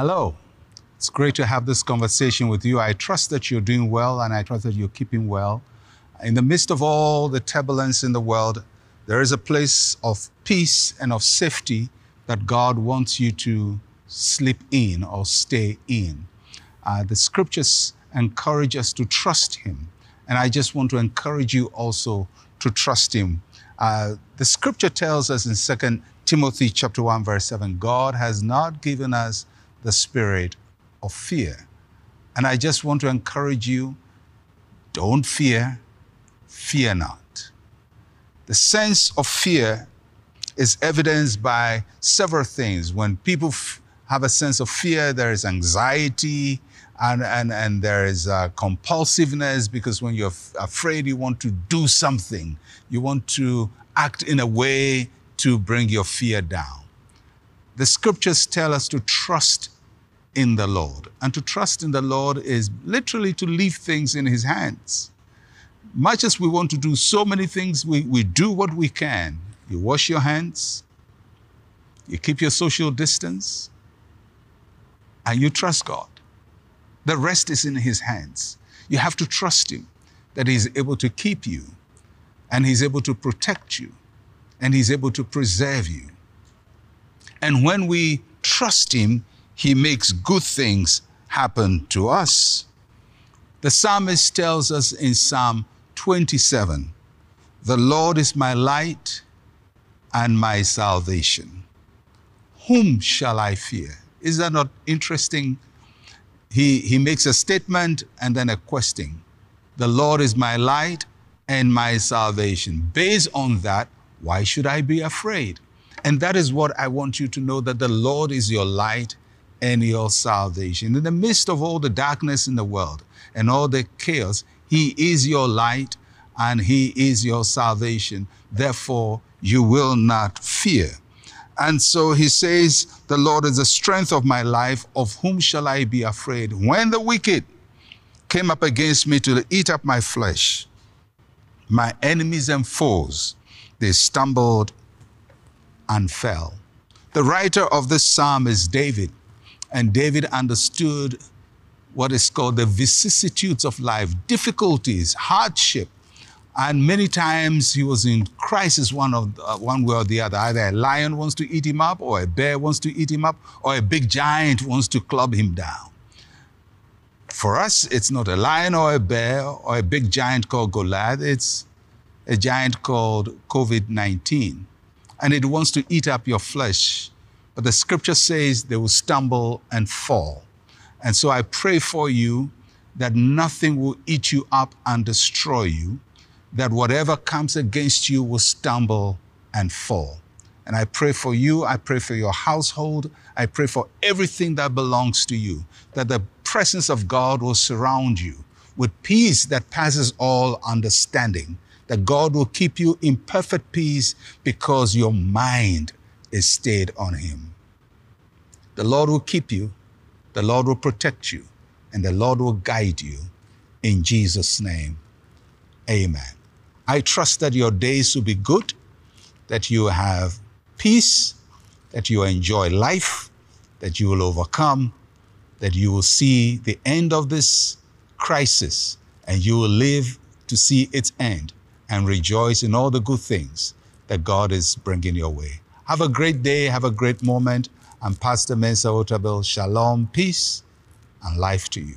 Hello. It's great to have this conversation with you. I trust that you're doing well and I trust that you're keeping well. In the midst of all the turbulence in the world, there is a place of peace and of safety that God wants you to sleep in or stay in. Uh, the scriptures encourage us to trust Him. And I just want to encourage you also to trust Him. Uh, the scripture tells us in 2 Timothy chapter 1, verse 7, God has not given us the spirit of fear. And I just want to encourage you don't fear, fear not. The sense of fear is evidenced by several things. When people f- have a sense of fear, there is anxiety and, and, and there is uh, compulsiveness because when you're f- afraid, you want to do something. You want to act in a way to bring your fear down. The scriptures tell us to trust in the Lord. And to trust in the Lord is literally to leave things in His hands. Much as we want to do so many things, we, we do what we can. You wash your hands, you keep your social distance, and you trust God. The rest is in His hands. You have to trust Him that He's able to keep you, and He's able to protect you, and He's able to preserve you. And when we trust Him, he makes good things happen to us. The psalmist tells us in Psalm 27 The Lord is my light and my salvation. Whom shall I fear? Is that not interesting? He, he makes a statement and then a question. The Lord is my light and my salvation. Based on that, why should I be afraid? And that is what I want you to know that the Lord is your light and your salvation. In the midst of all the darkness in the world and all the chaos, He is your light and He is your salvation. Therefore, you will not fear. And so he says, The Lord is the strength of my life. Of whom shall I be afraid? When the wicked came up against me to eat up my flesh, my enemies and foes, they stumbled and fell. The writer of this psalm is David. And David understood what is called the vicissitudes of life, difficulties, hardship. And many times he was in crisis one, of, uh, one way or the other. Either a lion wants to eat him up, or a bear wants to eat him up, or a big giant wants to club him down. For us, it's not a lion or a bear or a big giant called Goliath, it's a giant called COVID 19. And it wants to eat up your flesh but the scripture says they will stumble and fall. And so I pray for you that nothing will eat you up and destroy you, that whatever comes against you will stumble and fall. And I pray for you, I pray for your household, I pray for everything that belongs to you, that the presence of God will surround you with peace that passes all understanding, that God will keep you in perfect peace because your mind is stayed on Him. The Lord will keep you, the Lord will protect you, and the Lord will guide you. In Jesus' name, amen. I trust that your days will be good, that you have peace, that you enjoy life, that you will overcome, that you will see the end of this crisis, and you will live to see its end and rejoice in all the good things that God is bringing your way. Have a great day, have a great moment. I'm Pastor Mensa Otabil. Shalom, peace, and life to you.